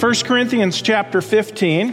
1 Corinthians chapter 15.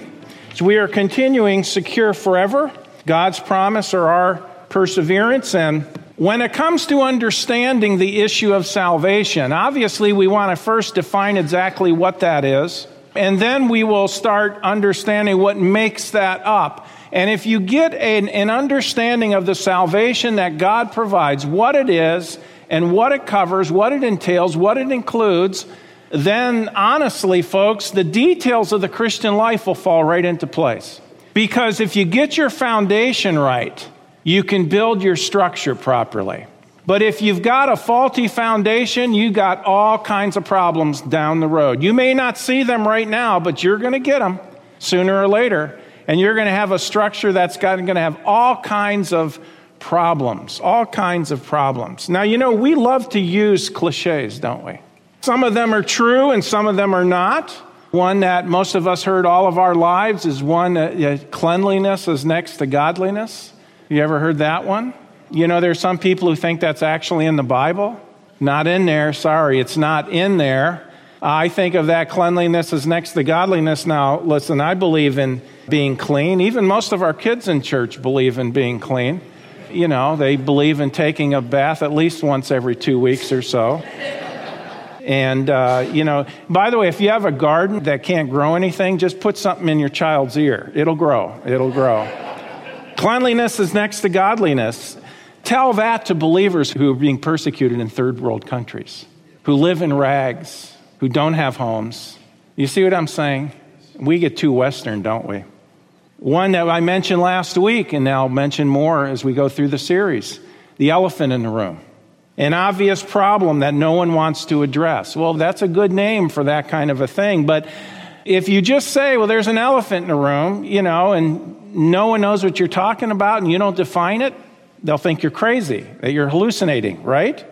So we are continuing secure forever, God's promise or our perseverance. And when it comes to understanding the issue of salvation, obviously we want to first define exactly what that is. And then we will start understanding what makes that up. And if you get an, an understanding of the salvation that God provides, what it is, and what it covers, what it entails, what it includes, then honestly, folks, the details of the Christian life will fall right into place. Because if you get your foundation right, you can build your structure properly. But if you've got a faulty foundation, you got all kinds of problems down the road. You may not see them right now, but you're going to get them sooner or later. And you're going to have a structure that's going to have all kinds of problems, all kinds of problems. Now, you know, we love to use cliches, don't we? Some of them are true and some of them are not. One that most of us heard all of our lives is one that uh, cleanliness is next to godliness. You ever heard that one? You know, there's some people who think that's actually in the Bible. Not in there. Sorry, it's not in there. I think of that cleanliness as next to godliness. Now, listen, I believe in being clean. Even most of our kids in church believe in being clean. You know, they believe in taking a bath at least once every two weeks or so. And, uh, you know, by the way, if you have a garden that can't grow anything, just put something in your child's ear. It'll grow. It'll grow. Cleanliness is next to godliness. Tell that to believers who are being persecuted in third world countries, who live in rags, who don't have homes. You see what I'm saying? We get too Western, don't we? One that I mentioned last week, and I'll mention more as we go through the series the elephant in the room an obvious problem that no one wants to address. Well, that's a good name for that kind of a thing. But if you just say, well, there's an elephant in the room, you know, and no one knows what you're talking about and you don't define it, they'll think you're crazy, that you're hallucinating, right?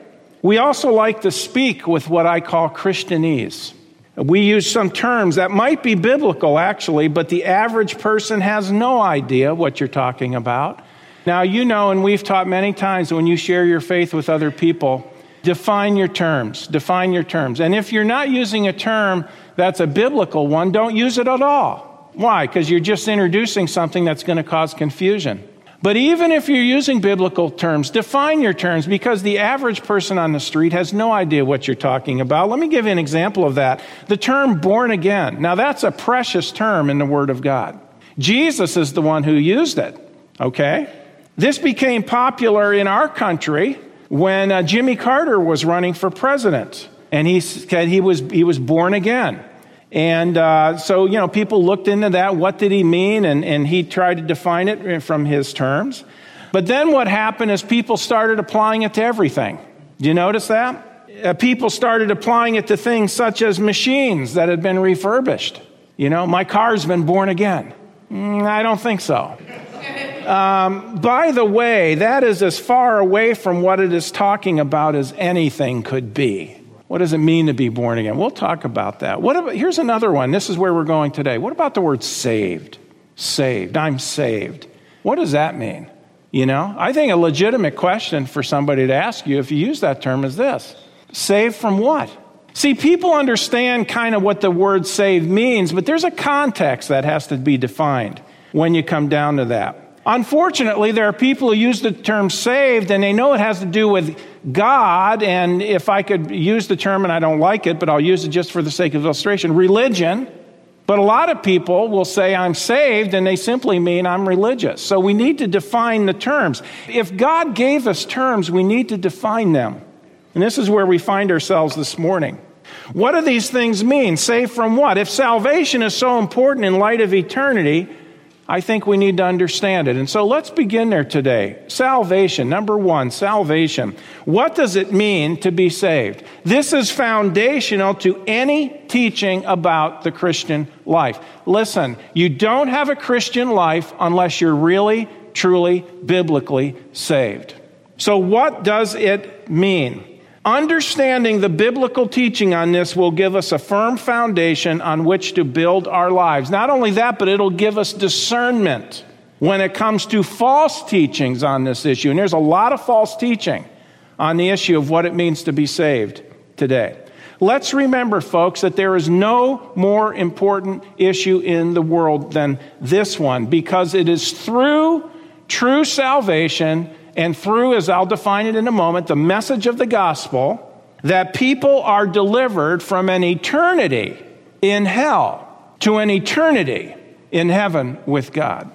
We also like to speak with what I call Christianese. We use some terms that might be biblical, actually, but the average person has no idea what you're talking about. Now, you know, and we've taught many times when you share your faith with other people, define your terms. Define your terms. And if you're not using a term that's a biblical one, don't use it at all. Why? Because you're just introducing something that's going to cause confusion. But even if you're using biblical terms, define your terms because the average person on the street has no idea what you're talking about. Let me give you an example of that. The term born again. Now, that's a precious term in the Word of God. Jesus is the one who used it, okay? This became popular in our country when uh, Jimmy Carter was running for president, and he said he was, he was born again. And uh, so, you know, people looked into that. What did he mean? And, and he tried to define it from his terms. But then what happened is people started applying it to everything. Do you notice that? Uh, people started applying it to things such as machines that had been refurbished. You know, my car's been born again. Mm, I don't think so. Um, by the way, that is as far away from what it is talking about as anything could be. What does it mean to be born again? We'll talk about that. What about, here's another one. This is where we're going today. What about the word saved? Saved. I'm saved. What does that mean? You know, I think a legitimate question for somebody to ask you if you use that term is this saved from what? See, people understand kind of what the word saved means, but there's a context that has to be defined when you come down to that. Unfortunately, there are people who use the term saved and they know it has to do with God. And if I could use the term, and I don't like it, but I'll use it just for the sake of illustration religion. But a lot of people will say, I'm saved, and they simply mean I'm religious. So we need to define the terms. If God gave us terms, we need to define them. And this is where we find ourselves this morning. What do these things mean? Saved from what? If salvation is so important in light of eternity, I think we need to understand it. And so let's begin there today. Salvation, number one, salvation. What does it mean to be saved? This is foundational to any teaching about the Christian life. Listen, you don't have a Christian life unless you're really, truly, biblically saved. So, what does it mean? Understanding the biblical teaching on this will give us a firm foundation on which to build our lives. Not only that, but it'll give us discernment when it comes to false teachings on this issue. And there's a lot of false teaching on the issue of what it means to be saved today. Let's remember, folks, that there is no more important issue in the world than this one because it is through true salvation and through, as I'll define it in a moment, the message of the gospel that people are delivered from an eternity in hell to an eternity in heaven with God.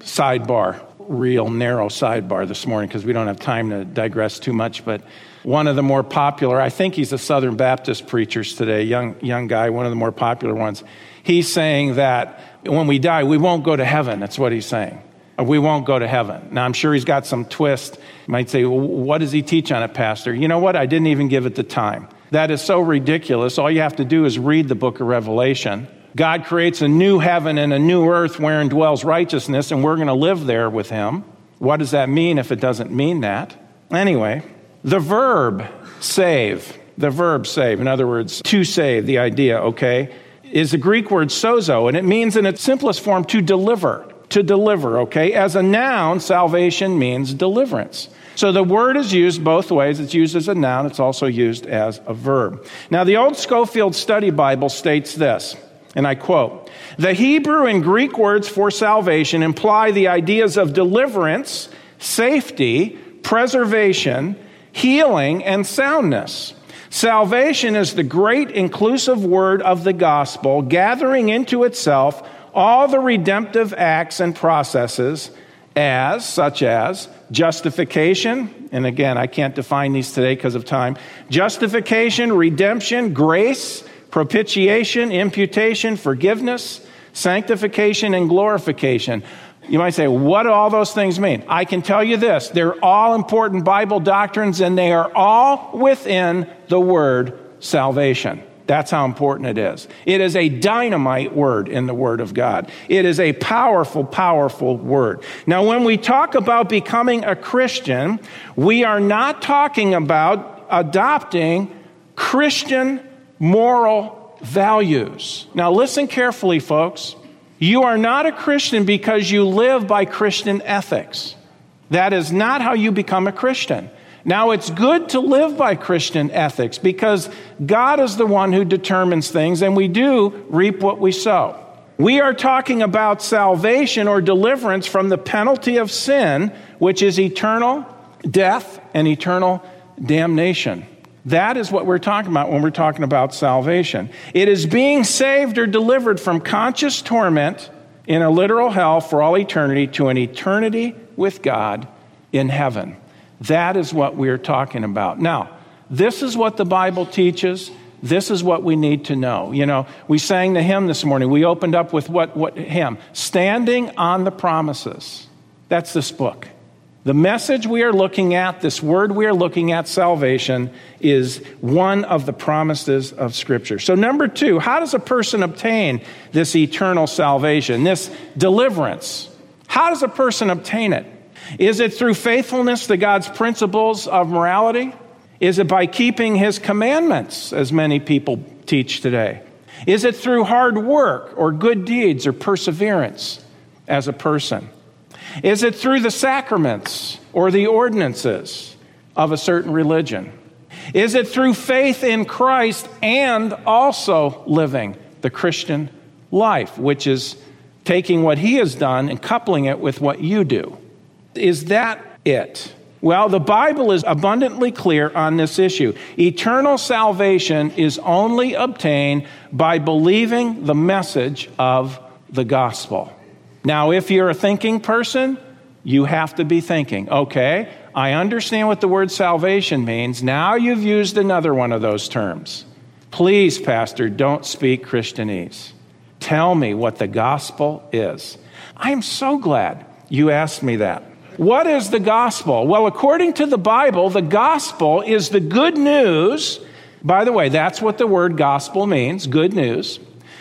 Sidebar, real narrow sidebar this morning because we don't have time to digress too much, but one of the more popular, I think he's a Southern Baptist preacher today, young, young guy, one of the more popular ones. He's saying that when we die, we won't go to heaven. That's what he's saying. Uh, we won't go to heaven. Now, I'm sure he's got some twist. You might say, well, what does he teach on it, Pastor? You know what? I didn't even give it the time. That is so ridiculous. All you have to do is read the book of Revelation. God creates a new heaven and a new earth wherein dwells righteousness, and we're going to live there with him. What does that mean if it doesn't mean that? Anyway, the verb save, the verb save, in other words, to save, the idea, okay, is the Greek word sozo, and it means in its simplest form to deliver, to deliver, okay? As a noun, salvation means deliverance. So the word is used both ways. It's used as a noun, it's also used as a verb. Now, the old Scofield Study Bible states this, and I quote The Hebrew and Greek words for salvation imply the ideas of deliverance, safety, preservation, healing, and soundness. Salvation is the great inclusive word of the gospel, gathering into itself all the redemptive acts and processes, as, such as, justification, and again, I can't define these today because of time, justification, redemption, grace, propitiation, imputation, forgiveness, sanctification, and glorification. You might say, what do all those things mean? I can tell you this they're all important Bible doctrines and they are all within the word salvation. That's how important it is. It is a dynamite word in the Word of God. It is a powerful, powerful word. Now, when we talk about becoming a Christian, we are not talking about adopting Christian moral values. Now, listen carefully, folks. You are not a Christian because you live by Christian ethics. That is not how you become a Christian. Now, it's good to live by Christian ethics because God is the one who determines things, and we do reap what we sow. We are talking about salvation or deliverance from the penalty of sin, which is eternal death and eternal damnation. That is what we're talking about when we're talking about salvation. It is being saved or delivered from conscious torment in a literal hell for all eternity to an eternity with God in heaven. That is what we're talking about. Now, this is what the Bible teaches. This is what we need to know. You know, we sang the hymn this morning. We opened up with what, what hymn? Standing on the promises. That's this book. The message we are looking at, this word we are looking at, salvation, is one of the promises of Scripture. So, number two, how does a person obtain this eternal salvation, this deliverance? How does a person obtain it? Is it through faithfulness to God's principles of morality? Is it by keeping His commandments, as many people teach today? Is it through hard work or good deeds or perseverance as a person? Is it through the sacraments or the ordinances of a certain religion? Is it through faith in Christ and also living the Christian life, which is taking what he has done and coupling it with what you do? Is that it? Well, the Bible is abundantly clear on this issue. Eternal salvation is only obtained by believing the message of the gospel. Now, if you're a thinking person, you have to be thinking, okay, I understand what the word salvation means. Now you've used another one of those terms. Please, Pastor, don't speak Christianese. Tell me what the gospel is. I am so glad you asked me that. What is the gospel? Well, according to the Bible, the gospel is the good news. By the way, that's what the word gospel means good news.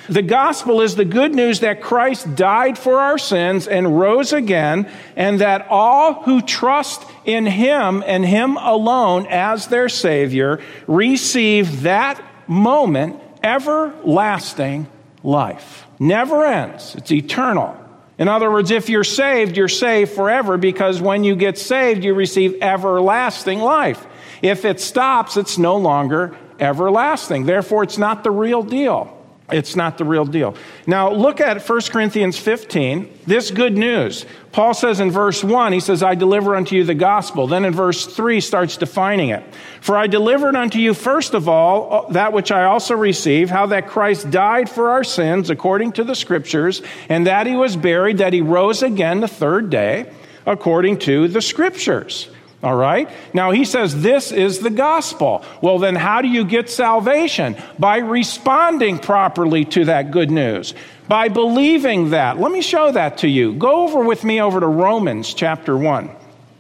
The gospel is the good news that Christ died for our sins and rose again, and that all who trust in him and him alone as their Savior receive that moment everlasting life. Never ends, it's eternal. In other words, if you're saved, you're saved forever because when you get saved, you receive everlasting life. If it stops, it's no longer everlasting. Therefore, it's not the real deal. It's not the real deal. Now, look at 1 Corinthians 15. This good news. Paul says in verse 1, he says, I deliver unto you the gospel. Then in verse 3 starts defining it. For I delivered unto you first of all uh, that which I also received, how that Christ died for our sins according to the scriptures, and that he was buried, that he rose again the third day according to the scriptures. All right? Now he says this is the gospel. Well, then how do you get salvation? By responding properly to that good news, by believing that. Let me show that to you. Go over with me over to Romans chapter 1.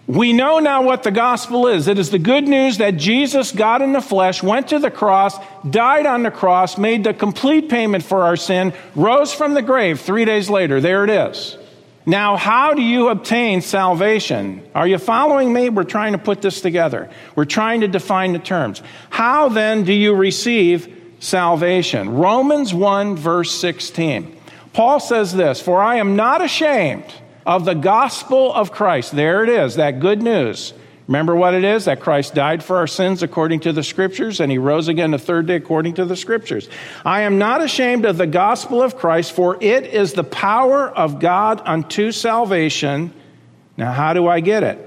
We know now what the gospel is. It is the good news that Jesus, God in the flesh, went to the cross, died on the cross, made the complete payment for our sin, rose from the grave three days later. There it is. Now, how do you obtain salvation? Are you following me? We're trying to put this together. We're trying to define the terms. How then do you receive salvation? Romans 1, verse 16. Paul says this For I am not ashamed of the gospel of Christ. There it is, that good news. Remember what it is? That Christ died for our sins according to the scriptures, and he rose again the third day according to the scriptures. I am not ashamed of the gospel of Christ, for it is the power of God unto salvation. Now, how do I get it?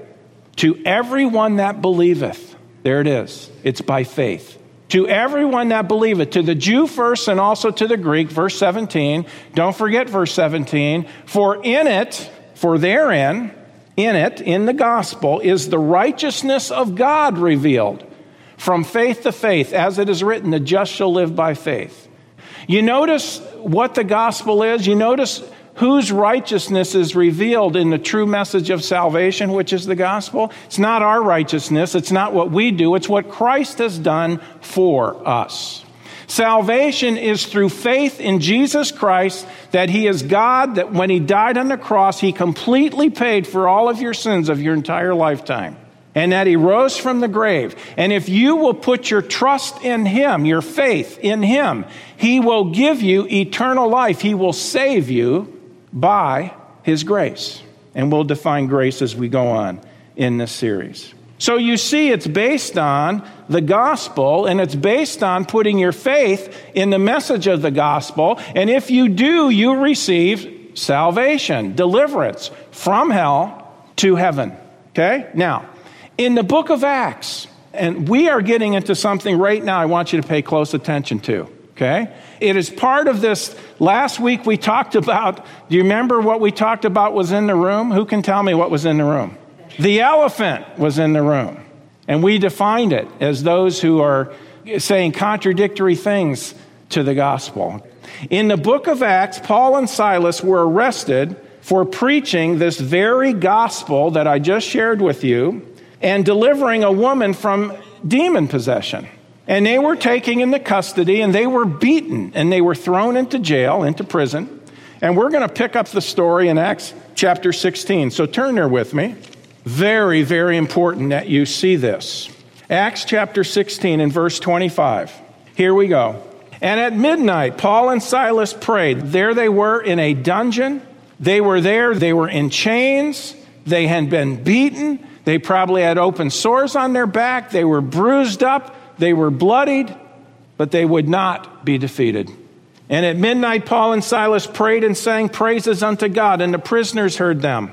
To everyone that believeth. There it is. It's by faith. To everyone that believeth, to the Jew first and also to the Greek, verse 17. Don't forget verse 17. For in it, for therein, in it, in the gospel, is the righteousness of God revealed from faith to faith, as it is written, the just shall live by faith. You notice what the gospel is? You notice whose righteousness is revealed in the true message of salvation, which is the gospel? It's not our righteousness, it's not what we do, it's what Christ has done for us. Salvation is through faith in Jesus Christ that He is God, that when He died on the cross, He completely paid for all of your sins of your entire lifetime, and that He rose from the grave. And if you will put your trust in Him, your faith in Him, He will give you eternal life. He will save you by His grace. And we'll define grace as we go on in this series. So you see, it's based on the gospel and it's based on putting your faith in the message of the gospel. And if you do, you receive salvation, deliverance from hell to heaven. Okay? Now, in the book of Acts, and we are getting into something right now I want you to pay close attention to. Okay? It is part of this. Last week we talked about, do you remember what we talked about was in the room? Who can tell me what was in the room? The elephant was in the room. And we defined it as those who are saying contradictory things to the gospel. In the book of Acts, Paul and Silas were arrested for preaching this very gospel that I just shared with you and delivering a woman from demon possession. And they were taken into custody and they were beaten and they were thrown into jail, into prison. And we're going to pick up the story in Acts chapter 16. So turn there with me. Very, very important that you see this. Acts chapter 16 and verse 25. Here we go. And at midnight, Paul and Silas prayed. There they were in a dungeon. They were there, they were in chains, they had been beaten, they probably had open sores on their back, they were bruised up, they were bloodied, but they would not be defeated. And at midnight, Paul and Silas prayed and sang praises unto God, and the prisoners heard them.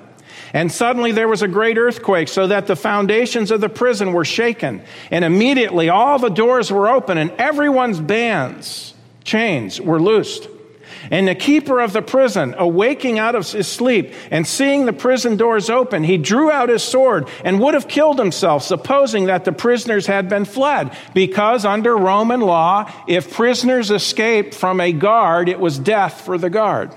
And suddenly there was a great earthquake, so that the foundations of the prison were shaken. And immediately all the doors were open, and everyone's bands, chains, were loosed. And the keeper of the prison, awaking out of his sleep and seeing the prison doors open, he drew out his sword and would have killed himself, supposing that the prisoners had been fled. Because under Roman law, if prisoners escaped from a guard, it was death for the guard.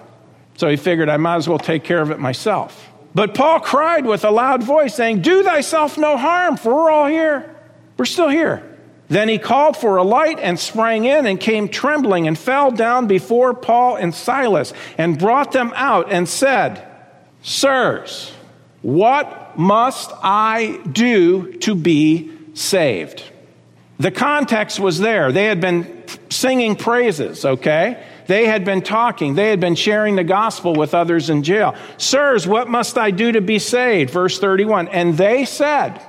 So he figured, I might as well take care of it myself. But Paul cried with a loud voice, saying, Do thyself no harm, for we're all here. We're still here. Then he called for a light and sprang in and came trembling and fell down before Paul and Silas and brought them out and said, Sirs, what must I do to be saved? The context was there. They had been singing praises, okay? They had been talking, they had been sharing the gospel with others in jail. Sirs, what must I do to be saved? Verse 31. And they said,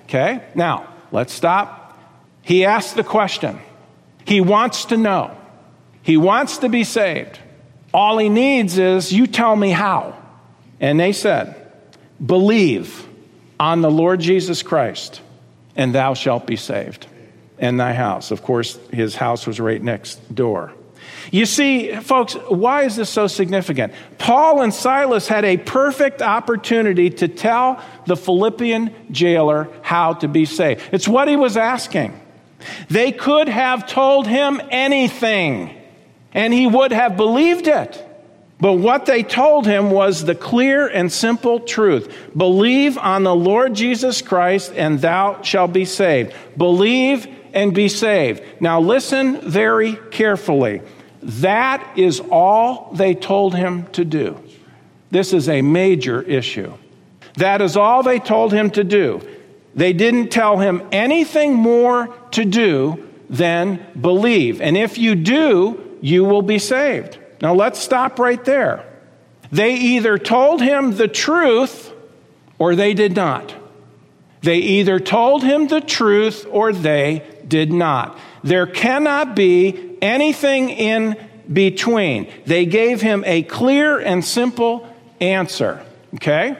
okay, now let's stop. He asked the question He wants to know. He wants to be saved. All he needs is, you tell me how. And they said, Believe on the Lord Jesus Christ, and thou shalt be saved, and thy house. Of course, his house was right next door. You see, folks, why is this so significant? Paul and Silas had a perfect opportunity to tell the Philippian jailer how to be saved. It's what he was asking. They could have told him anything, and he would have believed it. But what they told him was the clear and simple truth believe on the Lord Jesus Christ, and thou shalt be saved. Believe and be saved. Now, listen very carefully. That is all they told him to do. This is a major issue. That is all they told him to do. They didn't tell him anything more to do than believe. And if you do, you will be saved. Now let's stop right there. They either told him the truth or they did not. They either told him the truth or they did not. There cannot be anything in between. They gave him a clear and simple answer. Okay?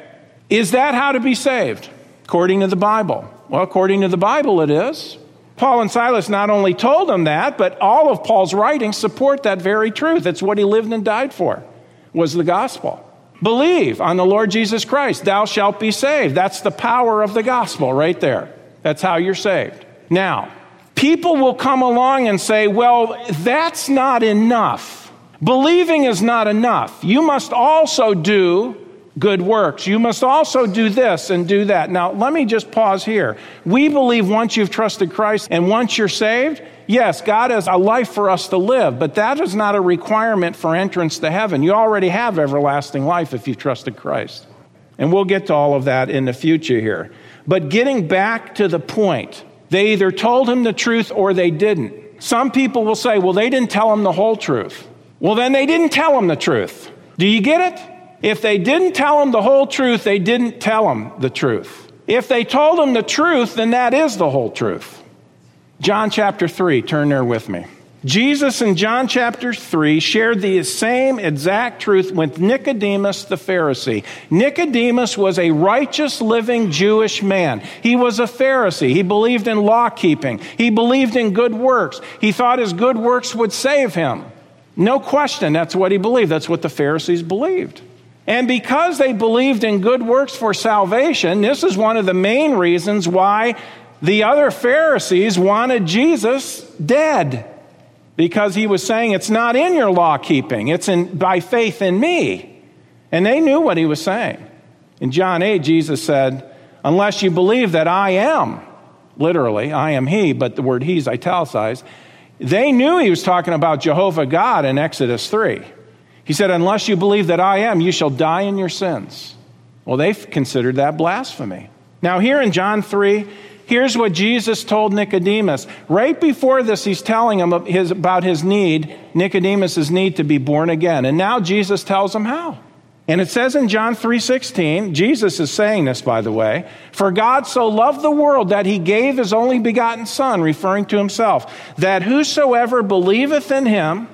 Is that how to be saved? According to the Bible. Well, according to the Bible, it is. Paul and Silas not only told them that, but all of Paul's writings support that very truth. It's what he lived and died for, was the gospel. Believe on the Lord Jesus Christ, thou shalt be saved. That's the power of the gospel right there. That's how you're saved. Now, people will come along and say, well, that's not enough. Believing is not enough. You must also do good works. You must also do this and do that. Now, let me just pause here. We believe once you've trusted Christ and once you're saved, yes, God has a life for us to live, but that is not a requirement for entrance to heaven. You already have everlasting life if you've trusted Christ. And we'll get to all of that in the future here. But getting back to the point, they either told him the truth or they didn't. Some people will say, well, they didn't tell him the whole truth. Well, then they didn't tell him the truth. Do you get it? If they didn't tell him the whole truth, they didn't tell him the truth. If they told him the truth, then that is the whole truth. John chapter 3, turn there with me. Jesus in John chapter 3 shared the same exact truth with Nicodemus the Pharisee. Nicodemus was a righteous living Jewish man. He was a Pharisee. He believed in law keeping. He believed in good works. He thought his good works would save him. No question, that's what he believed. That's what the Pharisees believed. And because they believed in good works for salvation, this is one of the main reasons why the other Pharisees wanted Jesus dead because he was saying it's not in your law keeping, it's in, by faith in me. And they knew what he was saying. In John 8, Jesus said, Unless you believe that I am, literally, I am he, but the word he's italicized, they knew he was talking about Jehovah God in Exodus 3. He said, Unless you believe that I am, you shall die in your sins. Well, they considered that blasphemy. Now, here in John 3, Here's what Jesus told Nicodemus. Right before this, he's telling him about his need, Nicodemus' need to be born again. And now Jesus tells him how. And it says in John 3:16, Jesus is saying this by the way, for God so loved the world that he gave his only begotten son, referring to himself, that whosoever believeth in him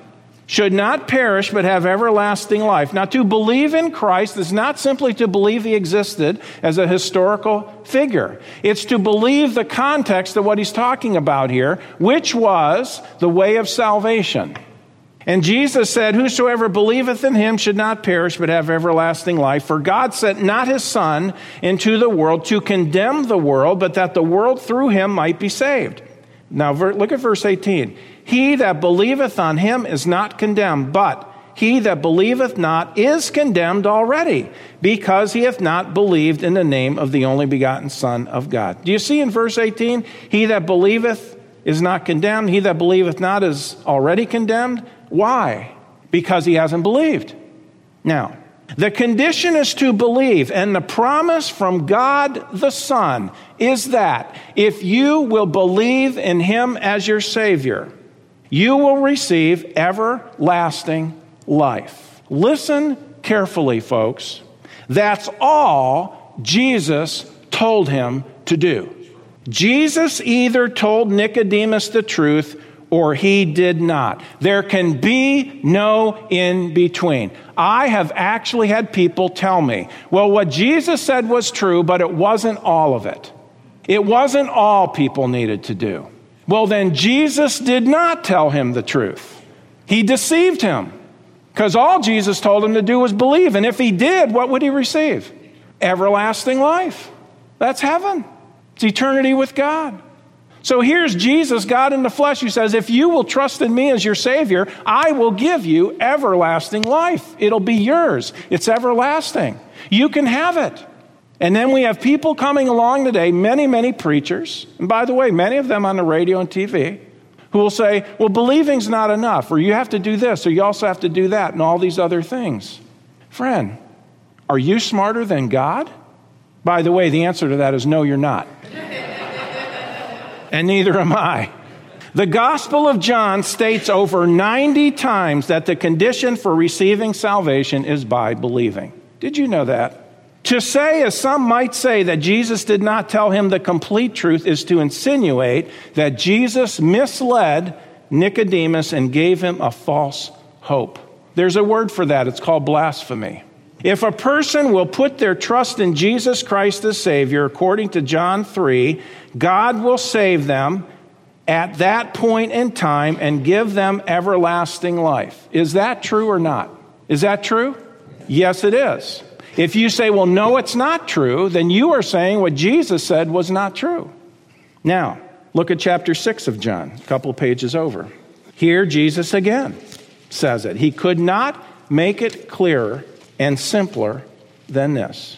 should not perish but have everlasting life. Now, to believe in Christ is not simply to believe he existed as a historical figure, it's to believe the context of what he's talking about here, which was the way of salvation. And Jesus said, Whosoever believeth in him should not perish, but have everlasting life. For God sent not his Son into the world to condemn the world, but that the world through him might be saved. Now, look at verse 18. He that believeth on him is not condemned, but he that believeth not is condemned already, because he hath not believed in the name of the only begotten Son of God. Do you see in verse 18? He that believeth is not condemned, he that believeth not is already condemned. Why? Because he hasn't believed. Now, the condition is to believe, and the promise from God the Son is that if you will believe in him as your Savior, you will receive everlasting life. Listen carefully, folks. That's all Jesus told him to do. Jesus either told Nicodemus the truth or he did not. There can be no in between. I have actually had people tell me, well, what Jesus said was true, but it wasn't all of it. It wasn't all people needed to do. Well, then Jesus did not tell him the truth. He deceived him because all Jesus told him to do was believe. And if he did, what would he receive? Everlasting life. That's heaven, it's eternity with God. So here's Jesus, God in the flesh, who says, If you will trust in me as your Savior, I will give you everlasting life. It'll be yours. It's everlasting. You can have it. And then we have people coming along today, many, many preachers, and by the way, many of them on the radio and TV, who will say, Well, believing's not enough, or you have to do this, or you also have to do that, and all these other things. Friend, are you smarter than God? By the way, the answer to that is no, you're not and neither am I. The Gospel of John states over 90 times that the condition for receiving salvation is by believing. Did you know that? To say, as some might say, that Jesus did not tell him the complete truth is to insinuate that Jesus misled Nicodemus and gave him a false hope. There's a word for that, it's called blasphemy. If a person will put their trust in Jesus Christ as Savior, according to John 3, God will save them at that point in time and give them everlasting life. Is that true or not? Is that true? Yes, it is. If you say, well, no, it's not true, then you are saying what Jesus said was not true. Now, look at chapter 6 of John, a couple pages over. Here, Jesus again says it. He could not make it clearer and simpler than this.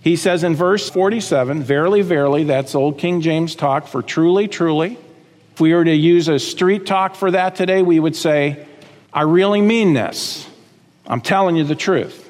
He says in verse 47, Verily, verily, that's old King James talk for truly, truly. If we were to use a street talk for that today, we would say, I really mean this. I'm telling you the truth.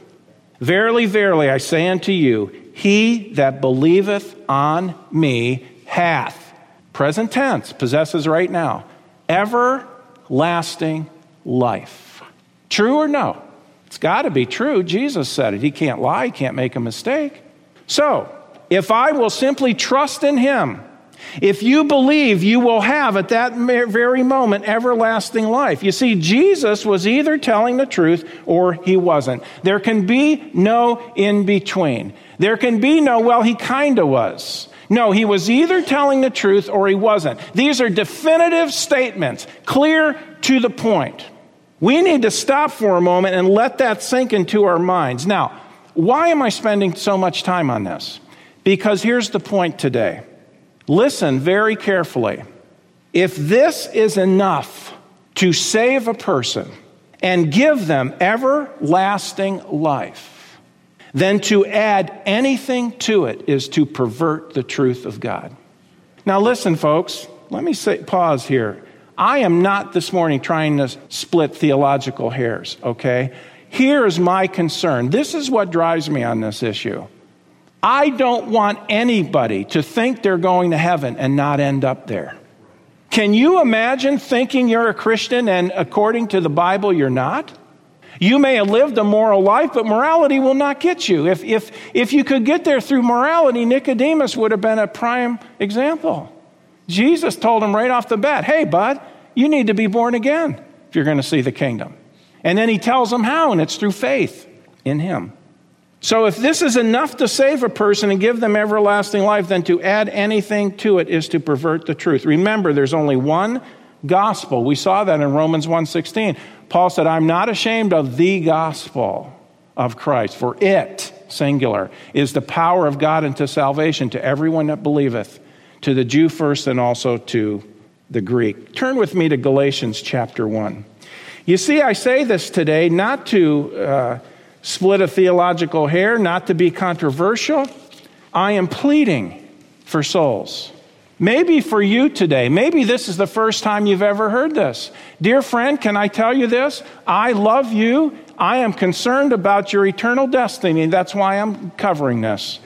Verily, verily, I say unto you, he that believeth on me hath, present tense, possesses right now, everlasting life. True or no? It's got to be true. Jesus said it. He can't lie, he can't make a mistake. So, if I will simply trust in him, if you believe, you will have at that very moment everlasting life. You see, Jesus was either telling the truth or he wasn't. There can be no in between. There can be no, well, he kind of was. No, he was either telling the truth or he wasn't. These are definitive statements, clear to the point. We need to stop for a moment and let that sink into our minds. Now, why am I spending so much time on this? Because here's the point today. Listen very carefully. If this is enough to save a person and give them everlasting life, then to add anything to it is to pervert the truth of God. Now, listen, folks, let me say, pause here. I am not this morning trying to split theological hairs, okay? Here is my concern. This is what drives me on this issue. I don't want anybody to think they're going to heaven and not end up there. Can you imagine thinking you're a Christian and according to the Bible you're not? You may have lived a moral life, but morality will not get you. If, if, if you could get there through morality, Nicodemus would have been a prime example. Jesus told him right off the bat, hey, bud, you need to be born again if you're going to see the kingdom. And then he tells him how, and it's through faith in him. So if this is enough to save a person and give them everlasting life, then to add anything to it is to pervert the truth. Remember, there's only one gospel. We saw that in Romans 1:16. Paul said, "I'm not ashamed of the gospel of Christ, for it, singular, is the power of God unto salvation to everyone that believeth." to the Jew first and also to the Greek. Turn with me to Galatians chapter 1. You see, I say this today not to uh, split a theological hair, not to be controversial. I am pleading for souls. Maybe for you today, maybe this is the first time you've ever heard this. Dear friend, can I tell you this? I love you. I am concerned about your eternal destiny. That's why I'm covering this.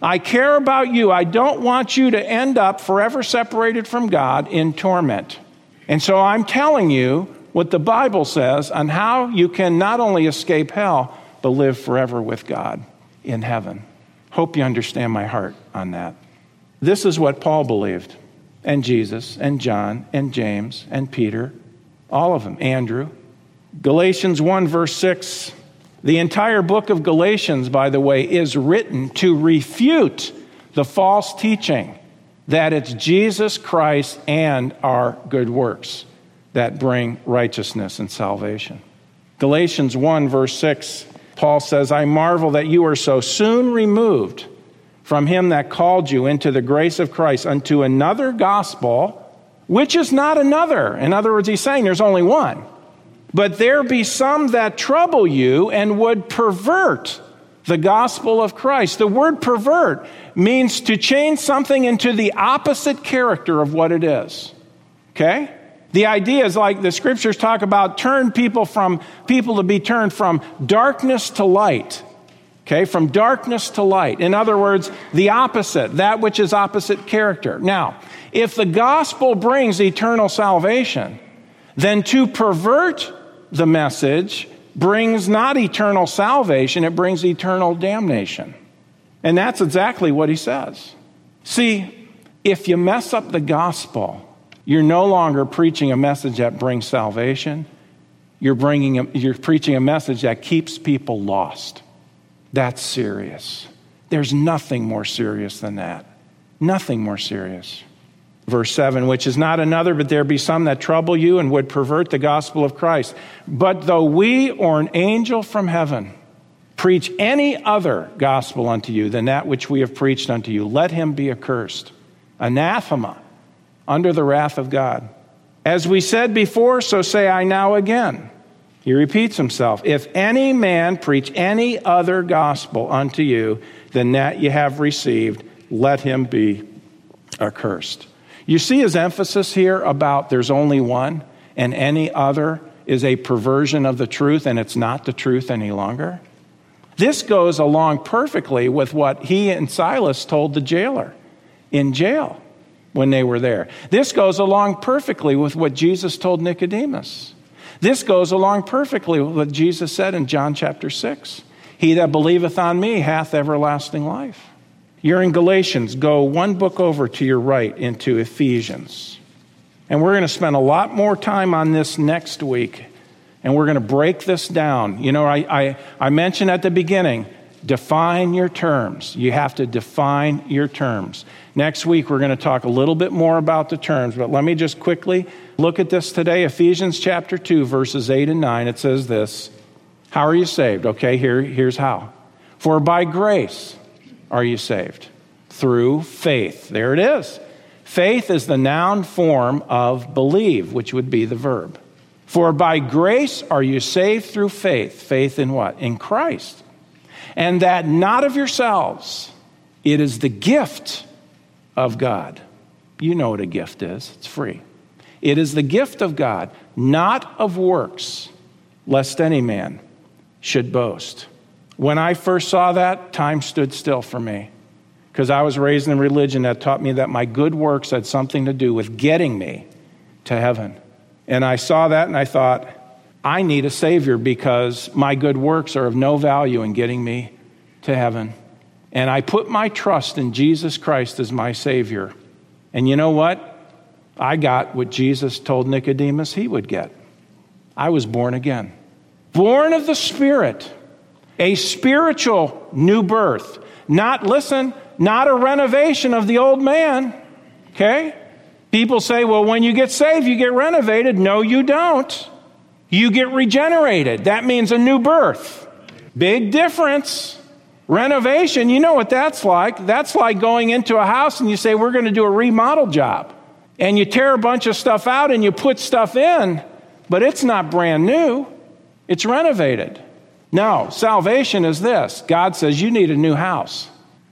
I care about you. I don't want you to end up forever separated from God in torment. And so I'm telling you what the Bible says on how you can not only escape hell, but live forever with God in heaven. Hope you understand my heart on that. This is what Paul believed. and Jesus and John and James and Peter, all of them, Andrew. Galatians 1, verse 6. The entire book of Galatians, by the way, is written to refute the false teaching that it's Jesus Christ and our good works that bring righteousness and salvation. Galatians 1, verse 6, Paul says, I marvel that you are so soon removed from him that called you into the grace of Christ unto another gospel, which is not another. In other words, he's saying there's only one. But there be some that trouble you and would pervert the gospel of Christ. The word pervert means to change something into the opposite character of what it is. Okay? The idea is like the scriptures talk about turn people from people to be turned from darkness to light. Okay, from darkness to light. In other words, the opposite, that which is opposite character. Now, if the gospel brings eternal salvation, then to pervert the message brings not eternal salvation, it brings eternal damnation. And that's exactly what he says. See, if you mess up the gospel, you're no longer preaching a message that brings salvation. You're, bringing a, you're preaching a message that keeps people lost. That's serious. There's nothing more serious than that. Nothing more serious. Verse 7, which is not another, but there be some that trouble you and would pervert the gospel of Christ. But though we or an angel from heaven preach any other gospel unto you than that which we have preached unto you, let him be accursed. Anathema, under the wrath of God. As we said before, so say I now again he repeats himself. If any man preach any other gospel unto you than that you have received, let him be accursed. You see his emphasis here about there's only one and any other is a perversion of the truth and it's not the truth any longer. This goes along perfectly with what he and Silas told the jailer in jail when they were there. This goes along perfectly with what Jesus told Nicodemus. This goes along perfectly with what Jesus said in John chapter 6 He that believeth on me hath everlasting life. You're in Galatians. Go one book over to your right into Ephesians. And we're going to spend a lot more time on this next week. And we're going to break this down. You know, I, I, I mentioned at the beginning define your terms. You have to define your terms. Next week, we're going to talk a little bit more about the terms, but let me just quickly look at this today. Ephesians chapter 2, verses 8 and 9. It says this How are you saved? Okay, here, here's how. For by grace are you saved through faith. There it is. Faith is the noun form of believe, which would be the verb. For by grace are you saved through faith. Faith in what? In Christ. And that not of yourselves, it is the gift of God. You know what a gift is, it's free. It is the gift of God, not of works, lest any man should boast. When I first saw that, time stood still for me because I was raised in a religion that taught me that my good works had something to do with getting me to heaven. And I saw that and I thought, I need a Savior because my good works are of no value in getting me to heaven. And I put my trust in Jesus Christ as my Savior. And you know what? I got what Jesus told Nicodemus he would get. I was born again. Born of the Spirit, a spiritual new birth. Not, listen, not a renovation of the old man. Okay? People say, well, when you get saved, you get renovated. No, you don't. You get regenerated. That means a new birth. Big difference. Renovation, you know what that's like. That's like going into a house and you say, We're going to do a remodel job. And you tear a bunch of stuff out and you put stuff in, but it's not brand new, it's renovated. No, salvation is this God says, You need a new house.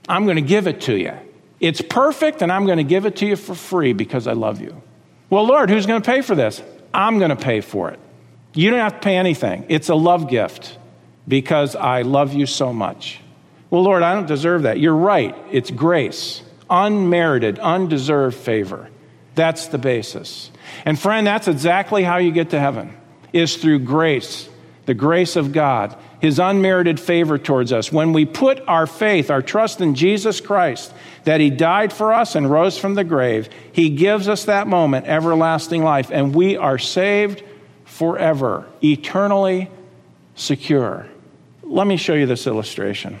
I'm going to give it to you. It's perfect, and I'm going to give it to you for free because I love you. Well, Lord, who's going to pay for this? I'm going to pay for it. You don't have to pay anything. It's a love gift because I love you so much. Well, Lord, I don't deserve that. You're right. It's grace, unmerited, undeserved favor. That's the basis. And friend, that's exactly how you get to heaven. Is through grace, the grace of God his unmerited favor towards us. When we put our faith, our trust in Jesus Christ, that he died for us and rose from the grave, he gives us that moment everlasting life, and we are saved forever, eternally secure. Let me show you this illustration.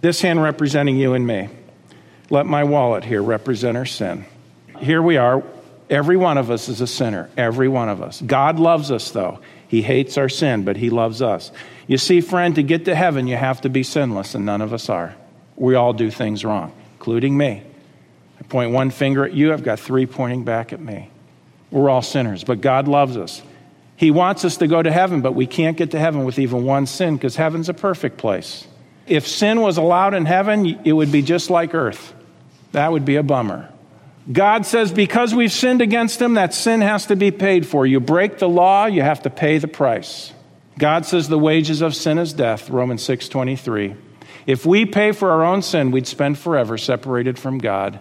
This hand representing you and me. Let my wallet here represent our sin. Here we are. Every one of us is a sinner. Every one of us. God loves us, though. He hates our sin, but He loves us. You see, friend, to get to heaven, you have to be sinless, and none of us are. We all do things wrong, including me. I point one finger at you, I've got three pointing back at me. We're all sinners, but God loves us. He wants us to go to heaven, but we can't get to heaven with even one sin because heaven's a perfect place. If sin was allowed in heaven, it would be just like earth. That would be a bummer. God says because we've sinned against him, that sin has to be paid for. You break the law, you have to pay the price. God says the wages of sin is death, Romans 6:23. If we pay for our own sin, we'd spend forever separated from God,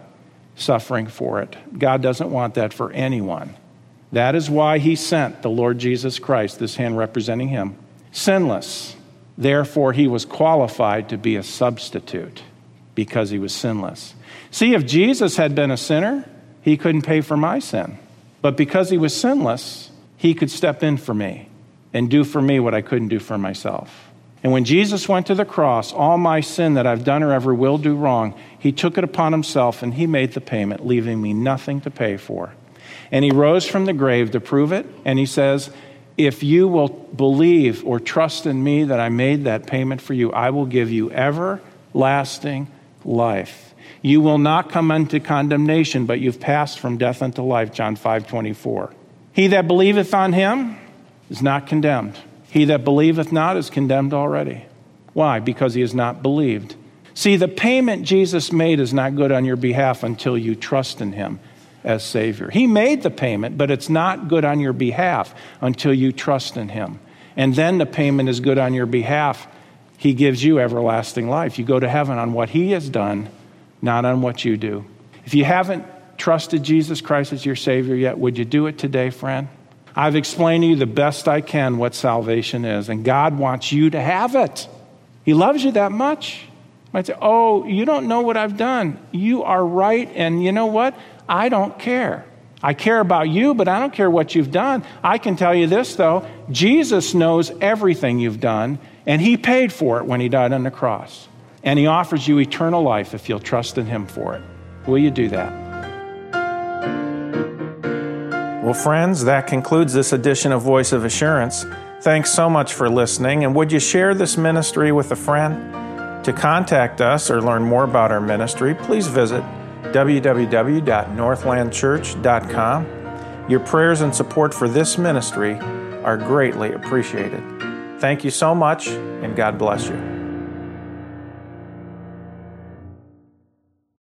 suffering for it. God doesn't want that for anyone. That is why he sent the Lord Jesus Christ, this hand representing him, sinless. Therefore, he was qualified to be a substitute because he was sinless. See, if Jesus had been a sinner, he couldn't pay for my sin. But because he was sinless, he could step in for me and do for me what I couldn't do for myself. And when Jesus went to the cross, all my sin that I've done or ever will do wrong, he took it upon himself and he made the payment, leaving me nothing to pay for. And he rose from the grave to prove it, and he says, If you will believe or trust in me that I made that payment for you, I will give you everlasting life. You will not come unto condemnation, but you've passed from death unto life. John 5 24. He that believeth on him is not condemned. He that believeth not is condemned already. Why? Because he has not believed. See, the payment Jesus made is not good on your behalf until you trust in him as Savior. He made the payment, but it's not good on your behalf until you trust in him. And then the payment is good on your behalf. He gives you everlasting life. You go to heaven on what he has done not on what you do. If you haven't trusted Jesus Christ as your Savior yet, would you do it today, friend? I've explained to you the best I can what salvation is, and God wants you to have it. He loves you that much. You might say, Oh, you don't know what I've done. You are right, and you know what? I don't care. I care about you, but I don't care what you've done. I can tell you this, though Jesus knows everything you've done, and He paid for it when He died on the cross. And He offers you eternal life if you'll trust in Him for it. Will you do that? Well, friends, that concludes this edition of Voice of Assurance. Thanks so much for listening. And would you share this ministry with a friend? To contact us or learn more about our ministry, please visit www.northlandchurch.com. Your prayers and support for this ministry are greatly appreciated. Thank you so much, and God bless you.